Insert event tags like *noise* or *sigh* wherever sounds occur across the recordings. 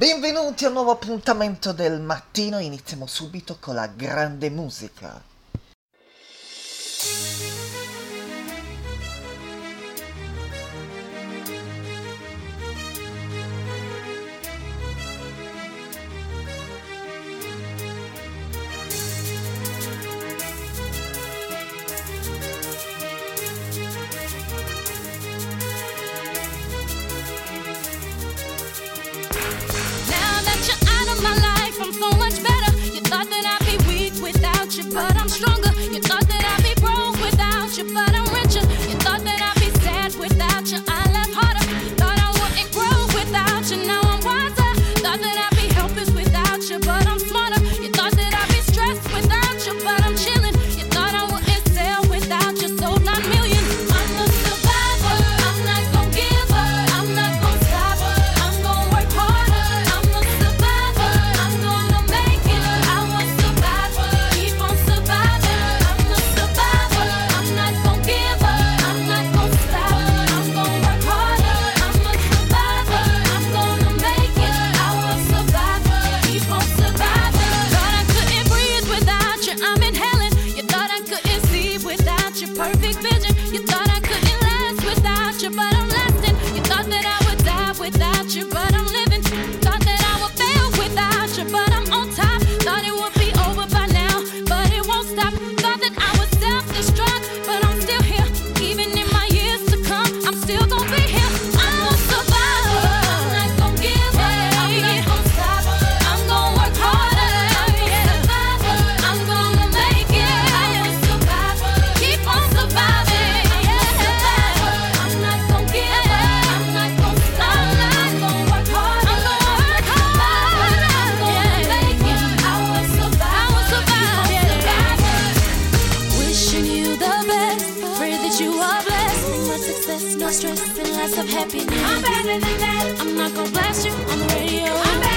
Benvenuti a un nuovo appuntamento del mattino, iniziamo subito con la grande musica. of stress and lots of happiness. I'm better than that. I'm not gonna blast you on the radio.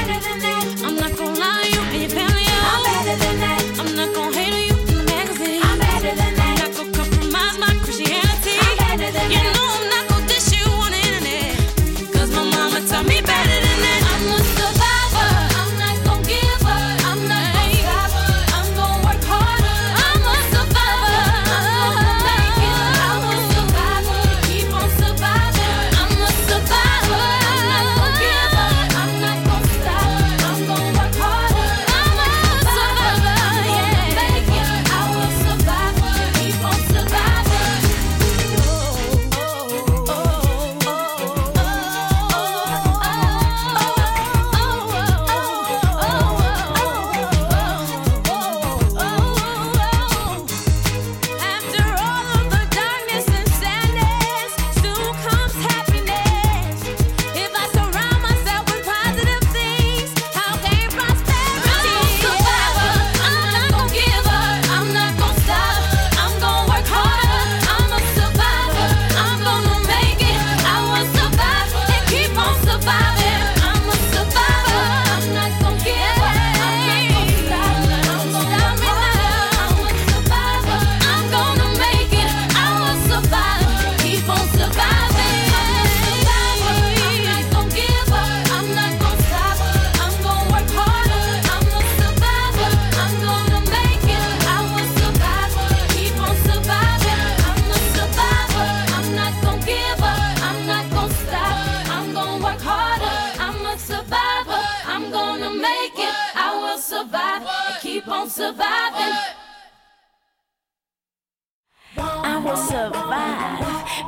will survive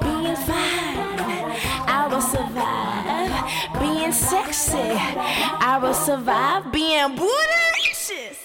being fine. I will survive being sexy. I will survive being bootylicious.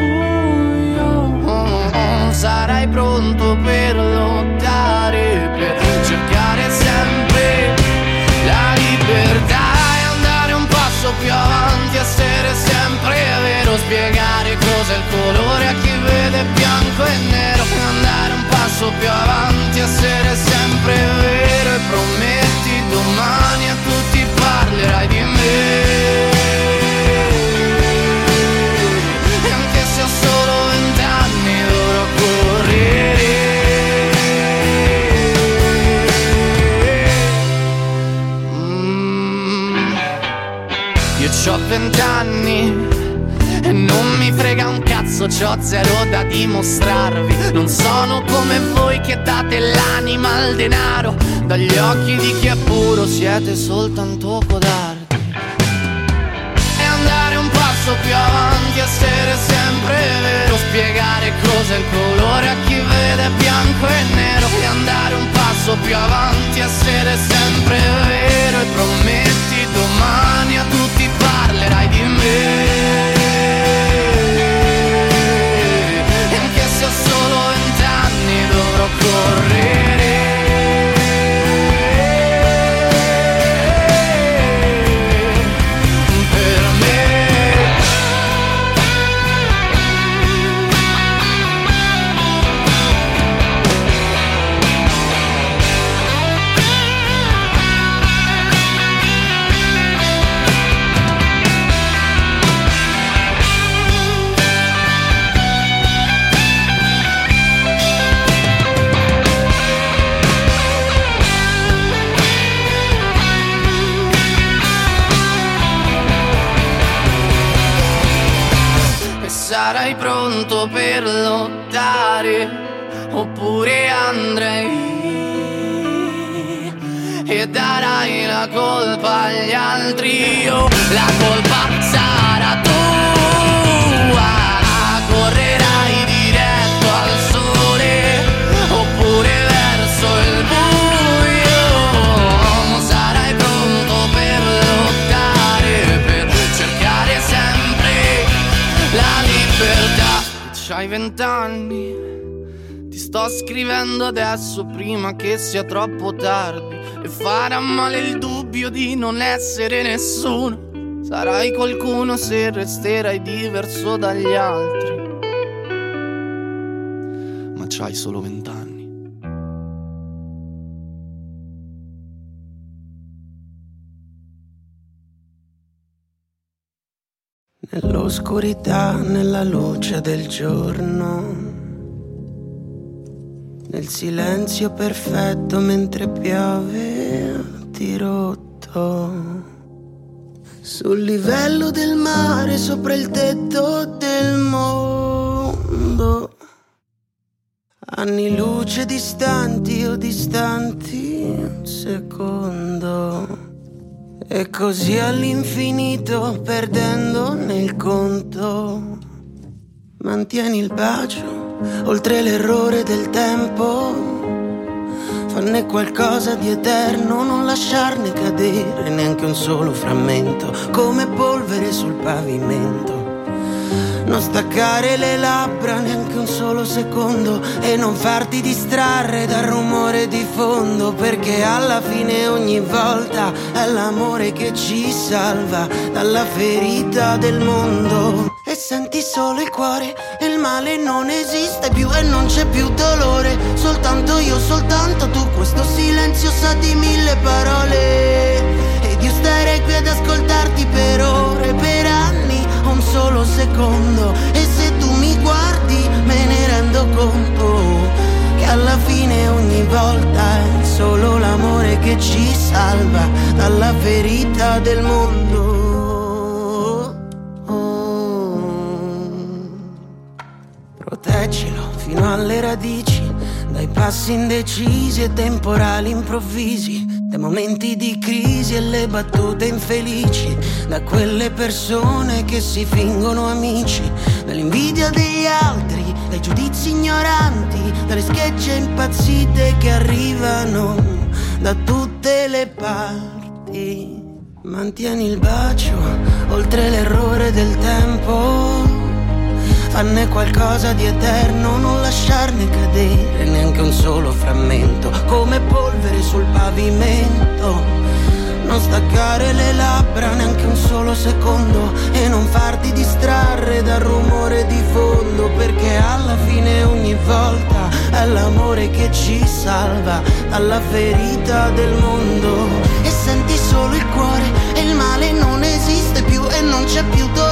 più avanti, essere sempre vero, spiegare cos'è il colore a chi vede bianco e nero. Andare un passo più avanti, essere sempre vero e prometti vent'anni e non mi frega un cazzo, c'ho zero da dimostrarvi. Non sono come voi che date l'anima al denaro. Dagli occhi di chi è puro siete soltanto codardi. E andare un passo più avanti, essere sempre vero. Spiegare cos'è il colore a chi vede bianco e nero. E andare un passo più avanti, essere sempre vero. E prometti domani a tutti parlerai di me. E anche se ho solo vent'anni dovrò correre. Altri io la colpa sarà tua. Correrai diretto al sole oppure verso il buio. Sarai pronto per lottare per cercare sempre la libertà. C'hai vent'anni, ti sto scrivendo adesso prima che sia troppo tardi farà male il dubbio di non essere nessuno. Sarai qualcuno se resterai diverso dagli altri. Ma c'hai solo vent'anni. Nell'oscurità, nella luce del giorno, nel silenzio perfetto mentre piove a dirotto. Sul livello del mare, sopra il tetto del mondo. Anni luce distanti o distanti un secondo. E così all'infinito perdendo nel conto. Mantieni il bacio oltre l'errore del tempo. Fanne qualcosa di eterno, non lasciarne cadere neanche un solo frammento, come polvere sul pavimento. Non staccare le labbra neanche un solo secondo e non farti distrarre dal rumore di fondo perché alla fine ogni volta è l'amore che ci salva dalla ferita del mondo e senti solo il cuore il male non esiste più e non c'è più dolore. Soltanto io soltanto tu questo silenzio sa di mille parole. Ed io starei qui ad ascoltarti per ore per anni un solo secondo. E se tu mi guardi me ne rendo conto che alla fine ogni volta è solo l'amore che ci salva dalla ferita del mondo. Proteggilo fino alle radici, dai passi indecisi e temporali improvvisi, dai momenti di crisi e le battute infelici, da quelle persone che si fingono amici, dall'invidia degli altri, dai giudizi ignoranti, dalle schegge impazzite che arrivano da tutte le parti. Mantieni il bacio oltre l'errore del tempo fanne qualcosa di eterno, non lasciarne cadere neanche un solo frammento, come polvere sul pavimento. Non staccare le labbra neanche un solo secondo e non farti distrarre dal rumore di fondo, perché alla fine ogni volta è l'amore che ci salva dalla ferita del mondo. E senti solo il cuore e il male non esiste più e non c'è più dolore,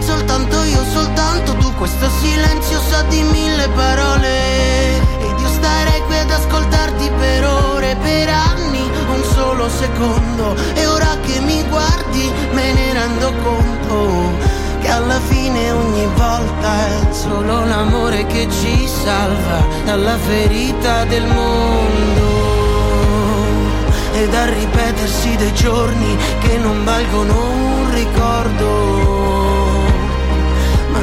soltanto io, soltanto tu, questo silenzio sa di mille parole. Ed io starei qui ad ascoltarti per ore, per anni, un solo secondo. E ora che mi guardi me ne rendo conto. Che alla fine ogni volta è solo l'amore che ci salva dalla ferita del mondo e dal ripetersi dei giorni che non valgono un ricordo.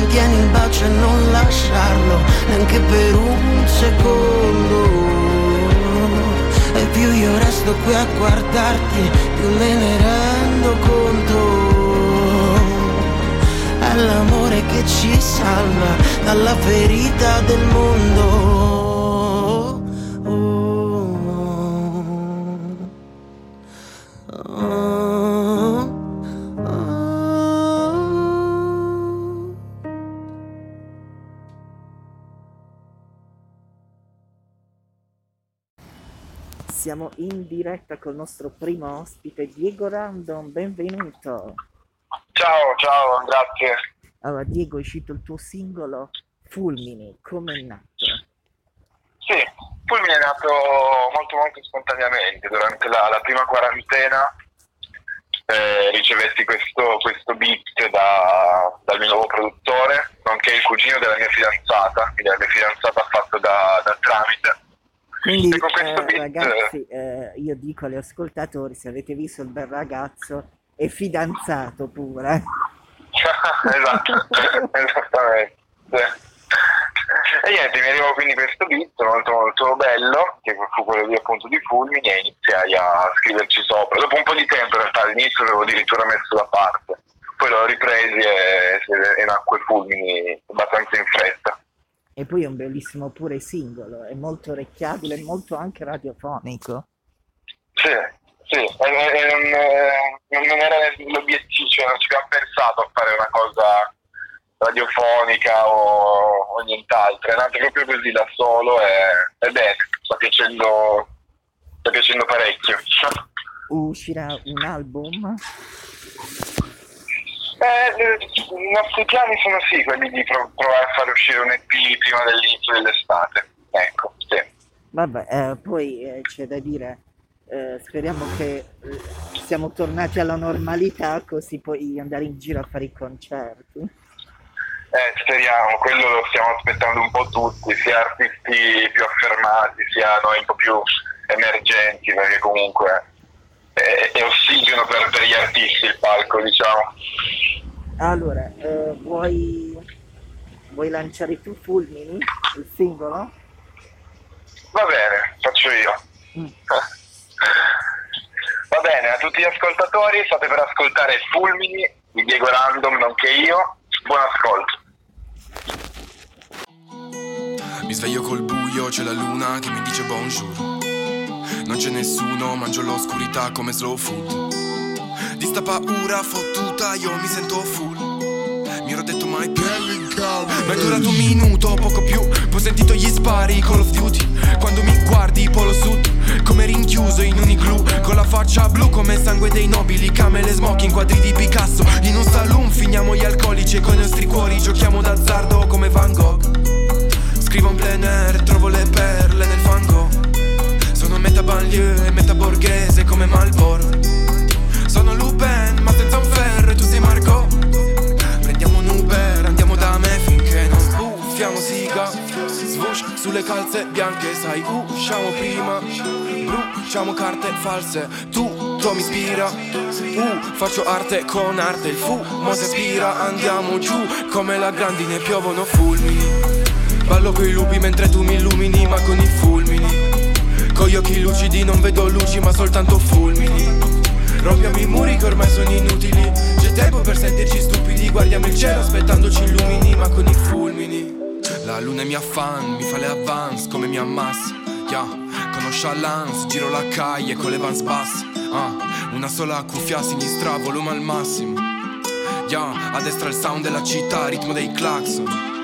Mantieni il bacio e non lasciarlo neanche per un secondo. E più io resto qui a guardarti, più me ne rendo conto. È l'amore che ci salva dalla ferita del mondo. Siamo in diretta col nostro primo ospite Diego Random, benvenuto. Ciao, ciao, grazie. Allora Diego, è uscito il tuo singolo Fulmini, come è nato? Sì, Fulmine è nato molto molto spontaneamente. Durante la, la prima quarantena eh, ricevetti questo, questo beat da- dal mio nuovo produttore, nonché il cugino della mia fidanzata, quindi la mia fidanzata ha fatto da, da tramite. Quindi eh, beat- ragazzi, eh, io dico agli ascoltatori, se avete visto il bel ragazzo, è fidanzato pure. *laughs* esatto, *laughs* esattamente. E niente, mi arrivò quindi questo beat molto molto bello, che fu quello lì appunto di Fulmini e iniziai a scriverci sopra. Dopo un po' di tempo in realtà all'inizio l'avevo addirittura messo da parte, poi l'ho ripresi e, e nacque Fulmini abbastanza in fretta. E poi è un bellissimo pure singolo, è molto orecchiabile, è molto anche radiofonico. Sì, sì, non, eh, non era l'obiettivo, cioè non ci abbiamo pensato a fare una cosa radiofonica o, o nient'altro, è nato proprio così da solo e, e bene, sta piacendo, sta piacendo parecchio. *laughs* Uscirà un album? Eh, I nostri piani sono sì, quelli di pro- provare a fare uscire un EP prima dell'inizio dell'estate. Ecco, sì. Vabbè, eh, poi eh, c'è da dire, eh, speriamo che eh, siamo tornati alla normalità così puoi andare in giro a fare i concerti. Eh, speriamo, quello lo stiamo aspettando un po' tutti, sia artisti più affermati, sia noi un po' più emergenti, perché comunque è, è ossigeno per, per gli artisti il palco, diciamo. Allora, eh, vuoi, vuoi lanciare tu Fulmini, il singolo? Va bene, faccio io. Mm. *laughs* Va bene, a tutti gli ascoltatori, state per ascoltare Fulmini di Diego Random, nonché io. Buon ascolto. Mi sveglio col buio, c'è la luna che mi dice bonjour. C'è nessuno, mangio l'oscurità come slow food. Di sta paura fottuta io mi sento full. Mi ero detto mai più. Ma è durato un minuto, poco più. Poi ho sentito gli spari, Call of Duty. Quando mi guardi, polo sud. Come rinchiuso in un igloo. Con la faccia blu come sangue dei nobili. Camele smoking, quadri di Picasso. In un saloon finiamo gli alcolici e con i nostri cuori giochiamo d'azzardo come Van Gogh. Scrivo in plein air, trovo le perle nel fango metà banlieue e metà borghese come Malboro Sono Lupin ma senza un ferro e tu sei Margot Prendiamo un Uber, andiamo da me finché non sbuffiamo siga. Swoosh sulle calze bianche, sai, usciamo prima. Bruciamo carte false, tutto mi ispira. Uh, faccio arte con arte, il fumo si aspira. Andiamo giù, come la grandine piovono fulmini. Ballo coi lupi mentre tu mi illumini, ma con i fulmini Con gli occhi lucidi non vedo luci, ma soltanto fulmini. Rompiamo i muri che ormai sono inutili. C'è tempo per sentirci stupidi. Guardiamo il cielo aspettandoci illumini Ma con i fulmini. La luna è mia fan, mi fa le avance come mi ammassa. Yeah. Conosce Lance, giro la calle con le vans basse. Ah. Una sola cuffia a sinistra, volume al massimo. Yeah. A destra il sound della città, ritmo dei clacson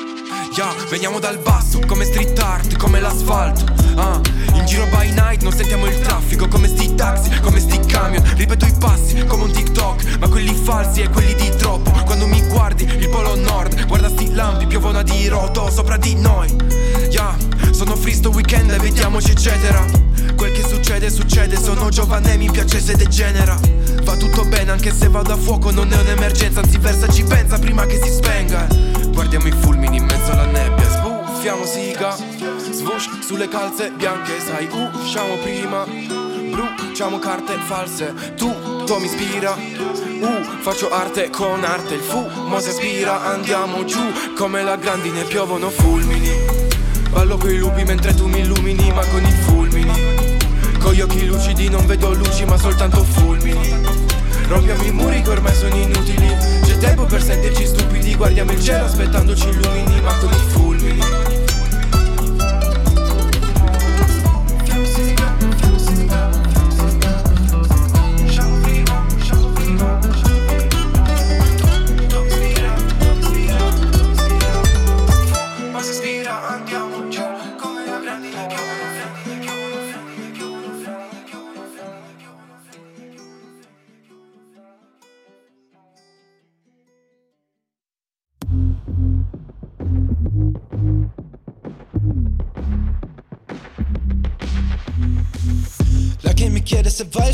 Yeah, veniamo dal basso, come street art, come l'asfalto ah, In giro by night non sentiamo il traffico Come sti taxi, come sti camion. Ripeto i passi, come un TikTok Ma quelli falsi e quelli di troppo. Quando mi guardi, il polo nord Guarda sti lampi, piovono a diroto sopra di noi. Yeah, sono free sto weekend e vediamoci eccetera. Quel che succede, succede Sono giovane, mi piace se degenera. Va tutto bene anche se vado a fuoco Non è un'emergenza, anzi versa ci pensa prima che si spenga. Guardiamo i fulmini in mezzo alla nebbia Sbuffiamo siga Swoosh sulle calze bianche Sai, usciamo prima Bruciamo carte false. Tutto mi ispira Uh, faccio arte con arte. Il fumo si aspira Andiamo giù. Come la grandine piovono fulmini. Ballo coi lupi mentre tu mi illumini Ma con i fulmini. Con gli occhi lucidi non vedo luci ma soltanto fulmini. Rompiamo i muri che ormai sono inutili tempo per sentirci stupidi Guardiamo il cielo aspettandoci illumini Ma con i fulmini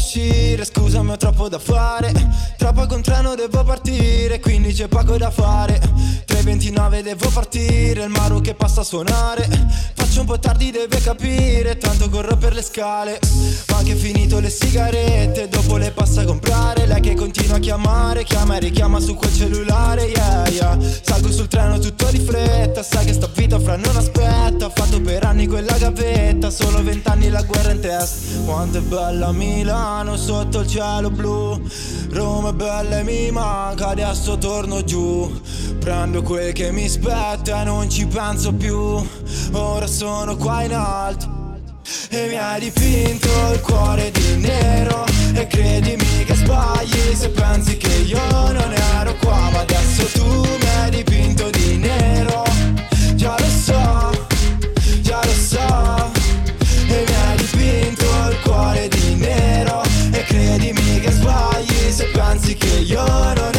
uscire Scusami ho troppo da fare. Troppo con treno devo partire Quindi c'è poco da fare. 3.29 devo partire Il Maru che passa a suonare. Faccio un po' tardi deve capire Tanto corro per le scale Anche finito le sigarette Dopo le passa a comprare. Lei che continua a chiamare Chiama e richiama su quel cellulare Yeah yeah. Salgo sul treno tutto di fretta Sai che sta vita fra non aspetta. Ho fatto per anni quella gavetta Solo vent'anni la guerra in testa. Quanto è bella Milano sotto il cielo blu Roma è bella e mi manca Adesso torno giù. Prendo quel che mi spetta e non ci penso più. Ora sono qua in alto e mi hai dipinto il cuore di nero. E credimi che sbagli se pensi che io non ero qua. Ma adesso tu mi hai dipinto di nero. Già lo so, già lo so. E mi hai dipinto il cuore di nero. E credimi che sbagli se pensi che io non ero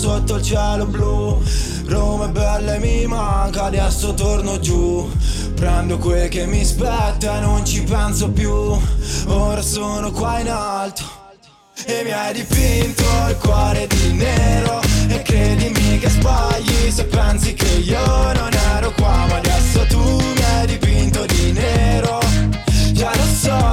sotto il cielo blu. Roma è bella e mi manca Adesso torno giù. Prendo quel che mi spetta e non ci penso più. Ora sono qua in alto e mi hai dipinto il cuore di nero. E credimi che sbagli se pensi che io non ero qua Ma adesso tu mi hai dipinto di nero. Già lo so,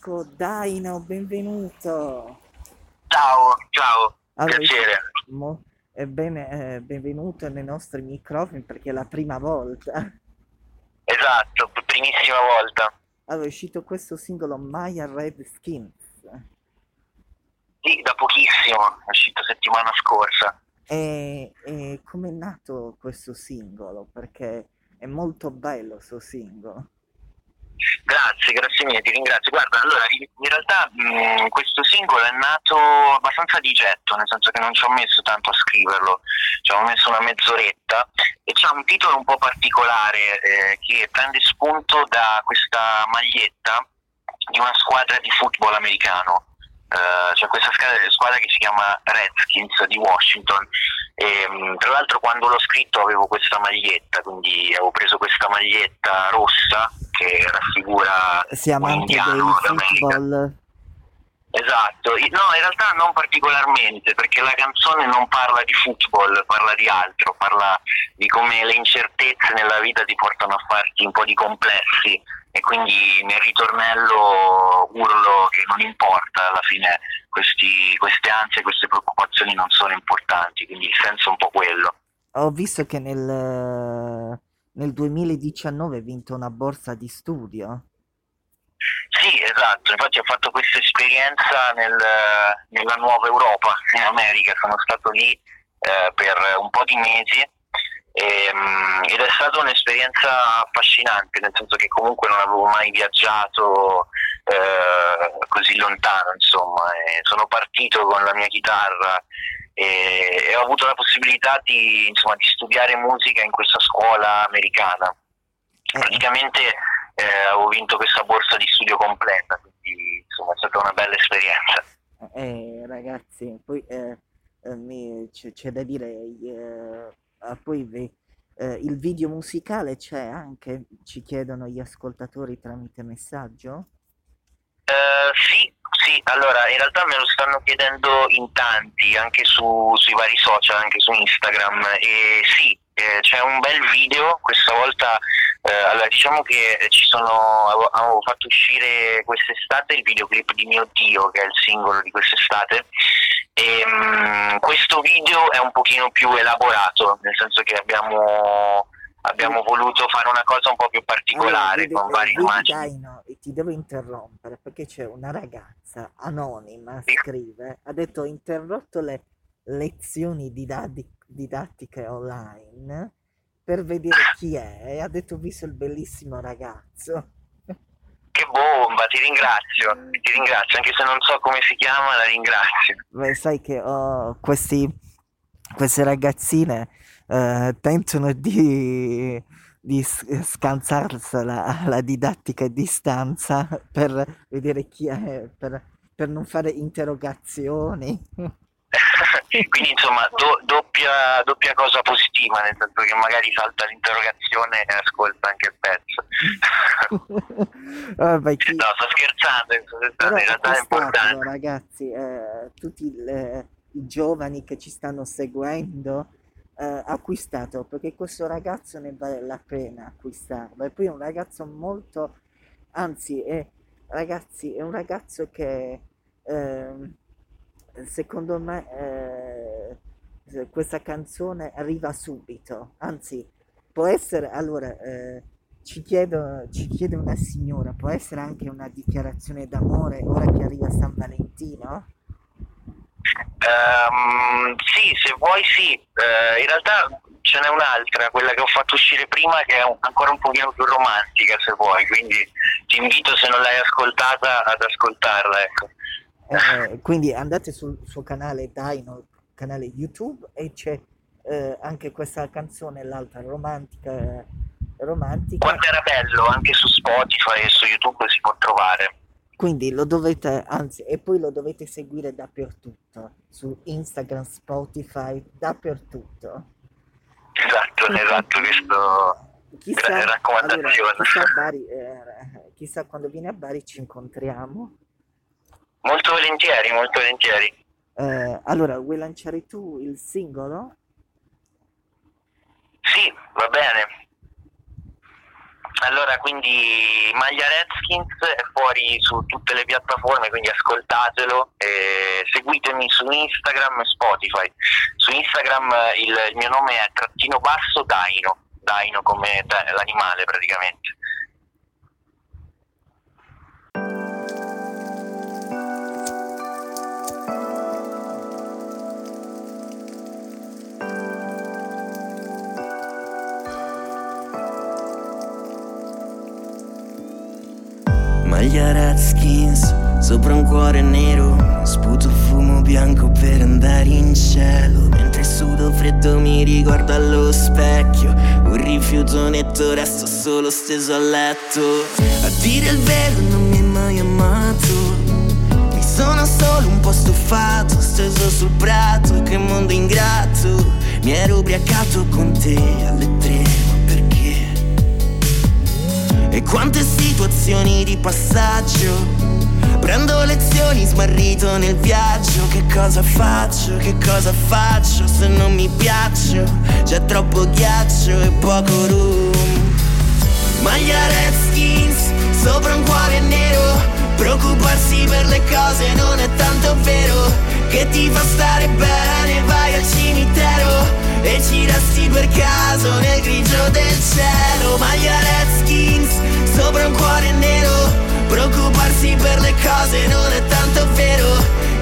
con Dino, benvenuto. Ciao, ciao, Allora, piacere. mo- ebbene, eh, benvenuto nei nostri microfoni perché è la prima volta. Esatto, primissima volta. Allora, è uscito questo singolo Maya Red Skins. Sì, da pochissimo, è uscito settimana scorsa. E, e come è nato questo singolo? Perché è molto bello questo singolo. Grazie, grazie mille, ti ringrazio. Guarda, allora, in, realtà mh, questo singolo è nato abbastanza di getto, nel senso che non ci ho messo tanto a scriverlo, ci ho messo una mezz'oretta e c'ha un titolo un po' particolare eh, che prende spunto da questa maglietta di una squadra di football americano. Eh, c'è questa squadra, che si chiama Redskins di Washington. E, mh, tra l'altro quando l'ho scritto avevo questa maglietta, quindi avevo preso questa maglietta rossa che raffigura Sei un indiano football? Esatto, no in realtà non particolarmente perché la canzone non parla di football, parla di altro, parla di come le incertezze nella vita ti portano a farti un po' di complessi e quindi nel ritornello urlo che non importa, alla fine questi- queste ansie, queste preoccupazioni non sono importanti, quindi il senso è un po' quello. Ho visto che nel, nel 2019 hai vinto una borsa di studio. Sì, esatto, infatti ho fatto questa esperienza nel- nella nuova Europa, in America, sono stato lì eh, per un po' di mesi ed è stata un'esperienza affascinante, nel senso che comunque non avevo mai viaggiato eh, così lontano, insomma, e sono partito con la mia chitarra e, e ho avuto la possibilità di, insomma, di studiare musica in questa scuola americana. Praticamente eh, avevo vinto questa borsa di studio completa, quindi insomma è stata una bella esperienza. Eh, ragazzi, poi eh, eh, mi- c'è c'è da dire, eh, poi ve- eh, il video musicale c'è anche, ci chiedono gli ascoltatori tramite messaggio. Eh, sì, sì, allora in realtà me lo stanno chiedendo in tanti, anche su- sui vari social, anche su Instagram, e sì, eh, c'è un bel video, questa volta, eh, allora diciamo che ci sono, avevo, fatto uscire quest'estate il videoclip di Mio Dio, che è il singolo di quest'estate, e mm, questo video è un pochino più elaborato, nel senso che abbiamo, abbiamo voluto fare una cosa un po' più particolare, vedi, con varie immagini. Dino, e ti devo interrompere perché c'è una ragazza anonima, scrive, ha detto ho interrotto le lezioni didatti- didattiche online per vedere chi è e ha detto ho visto il bellissimo ragazzo. Che bomba, ti ringrazio, ti ringrazio, anche se non so come si chiama, la ringrazio. Beh, sai che oh, questi, queste ragazzine eh, tentano di, di scansarsela la didattica a distanza per vedere chi è, per, per non fare interrogazioni. *laughs* Quindi insomma do- doppia, doppia cosa positiva, nel senso che magari salta l'interrogazione e ascolta anche il pezzo. *laughs* Vabbè, chi- No, sto scherzando, in realtà è importante. ragazzi, eh, tutti le- i giovani che ci stanno seguendo, eh, acquistatelo perché questo ragazzo ne vale la pena acquistarlo. E poi è un ragazzo molto, anzi, è, ragazzi, è un ragazzo che ehm, secondo me eh, questa canzone arriva subito, anzi, può essere, allora, eh, ci chiedo, ci chiede una signora, può essere anche una dichiarazione d'amore ora che arriva San Valentino? Ehm, sì, se vuoi sì, Eh, in realtà ce n'è un'altra, quella che ho fatto uscire prima, che è un- ancora un pochino più romantica se vuoi, quindi ti invito se non l'hai ascoltata ad ascoltarla, ecco. Eh, quindi andate sul suo canale Dino, canale YouTube e c'è eh, anche questa canzone, l'altra romantica, romantica. Quanto era bello, anche su Spotify e su YouTube si può trovare. Quindi lo dovete, anzi, e poi lo dovete seguire dappertutto, su Instagram, Spotify, dappertutto. Esatto, esatto, questo Chissà, raccomandazione. allora, chissà, Bari, eh, chissà quando viene a Bari ci incontriamo. Molto volentieri, molto volentieri. Eh, allora, vuoi lanciare tu il singolo? Sì, va bene. Allora, quindi Maglia Redskins è fuori su tutte le piattaforme, quindi ascoltatelo. E seguitemi su Instagram e Spotify. Su Instagram il, il mio nome è trattino basso Daino, Daino come l'animale praticamente. Maglia Redskins sopra un cuore nero Sputo fumo bianco per andare in cielo. Mentre sudo freddo mi riguardo allo specchio Un rifiuto netto resto solo steso a letto. A dire il vero non mi hai mai amato. Mi sono solo un po' stufato Steso sul prato che mondo ingrato. Mi ero ubriacato con te alle tre? E quante situazioni di passaggio. Prendo lezioni smarrito nel viaggio. Che cosa faccio, che cosa faccio se non mi piaccio? C'è troppo ghiaccio e poco room Maglia Redskins sopra un cuore nero. Preoccuparsi per le cose non è tanto vero. Che ti fa stare bene, vai al cimitero E ci per caso nel grigio del cielo. Maglia Redskins sopra un cuore nero. Preoccuparsi per le cose non è tanto vero.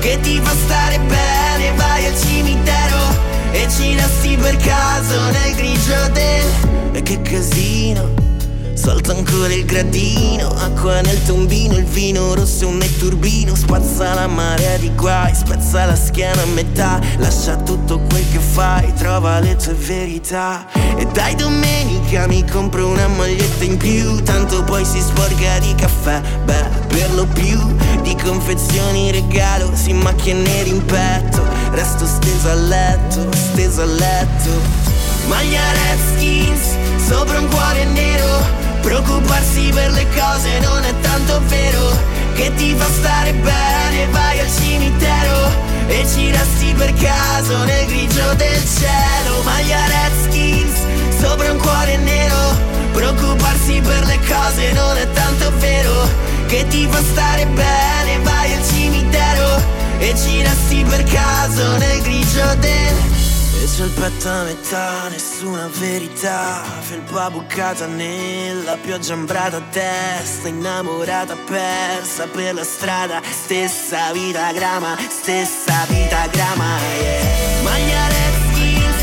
Che ti fa stare bene, vai al cimitero. E ci per caso nel grigio del... E che casino Salta ancora il gradino, acqua nel tombino, il vino rosso un netturbino, spazza la marea di guai, spezza la schiena a metà, lascia tutto quel che fai, trova le tue verità. E dai domenica mi compro una maglietta in più, tanto poi si sporca di caffè, beh, per lo più, di confezioni regalo, si macchie neri in petto, resto steso a letto, steso a letto. Maglia Redskins, sopra un cuore nero Preoccuparsi per le cose non è tanto vero Che ti fa stare bene, vai al cimitero E ci resti per caso nel grigio del cielo. Maglia Redskins, sopra un cuore nero Preoccuparsi per le cose non è tanto vero Che ti fa stare bene, vai al cimitero E ci resti per caso nel grigio del e c'è il petto a metà, nessuna verità. Felpa bucata nella pioggia ambrata a testa Innamorata persa per la strada. Stessa vita grama, stessa vita grama yeah. Maglia Redskins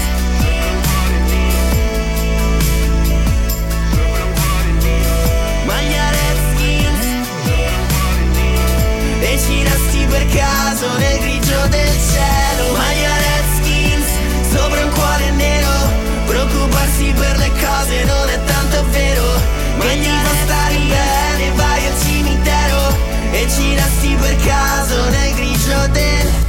Maglia Redskins E ci per caso nel grigio del cielo. Maglia Redskins sopra un cuore nero. Preoccuparsi per le cose non è tanto vero. Fa stare bene, vai al cimitero E ci resti per caso nel grigio del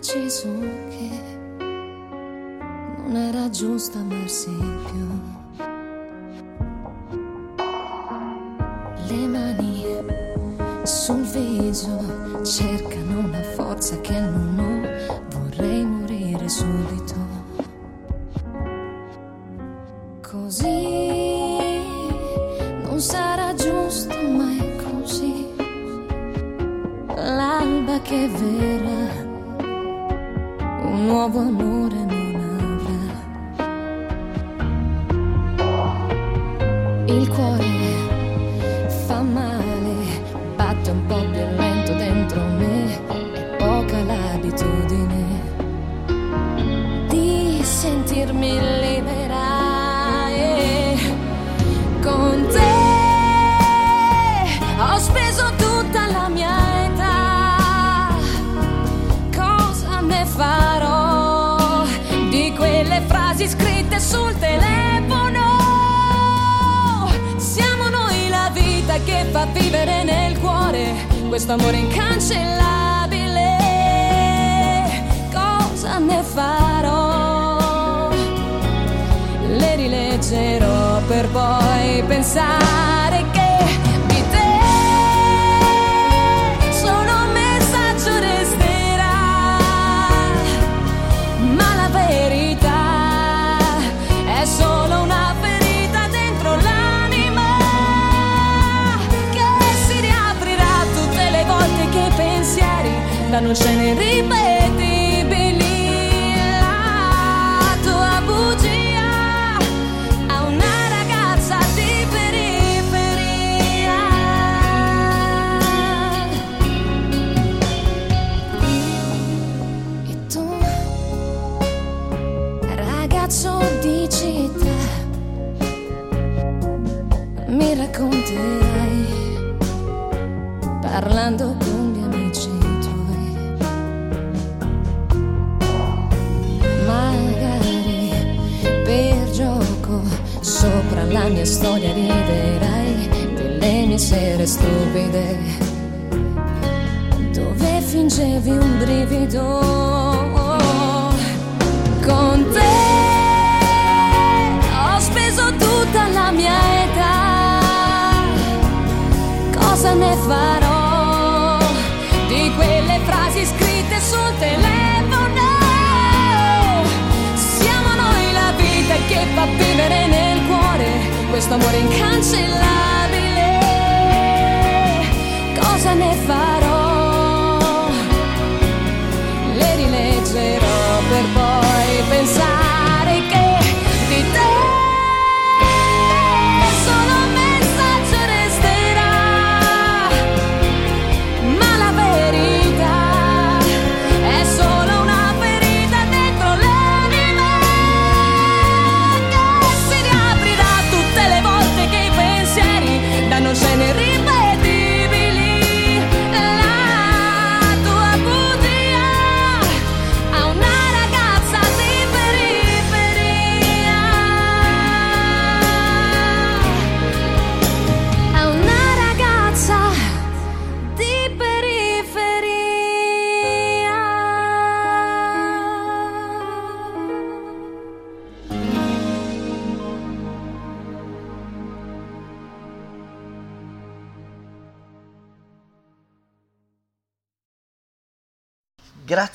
deciso che non era giusto amarsi più. Le mani sul viso cercano una forza che non frasi scritte sul telefono si fa vivere nel cuore questo amore incancellabile. Cosa ne farò? Le rileggerò per poi pensare che danno scene irripetibili. La tua bugia a una ragazza di periferia. E tu, ragazzo di città, mi racconterai parlando con sopra la mia storia riderai delle mie sere stupide dove fingevi un brivido. Con te ho speso tutta la mia età. Cosa ne farò di quelle frasi scritte sul telefono? Siamo noi la vita che fa vivere nel questo amore incancellabile. Cosa ne farò?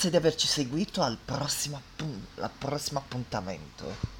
Grazie di averci seguito al prossimo, appun- al prossimo appuntamento.